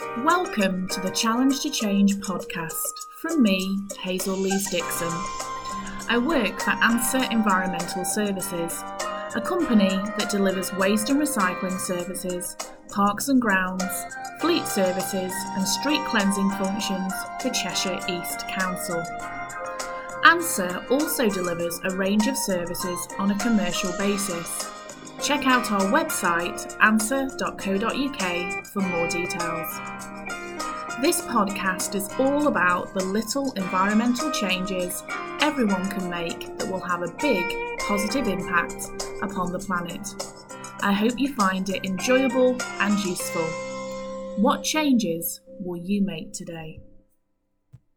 Welcome to the Challenge to Change podcast from me, Hazel Lees Dixon. I work for ANSA Environmental Services, a company that delivers waste and recycling services, parks and grounds, fleet services, and street cleansing functions for Cheshire East Council. ANSA also delivers a range of services on a commercial basis. Check out our website ansa.co.uk for more details. This podcast is all about the little environmental changes everyone can make that will have a big positive impact upon the planet. I hope you find it enjoyable and useful. What changes will you make today?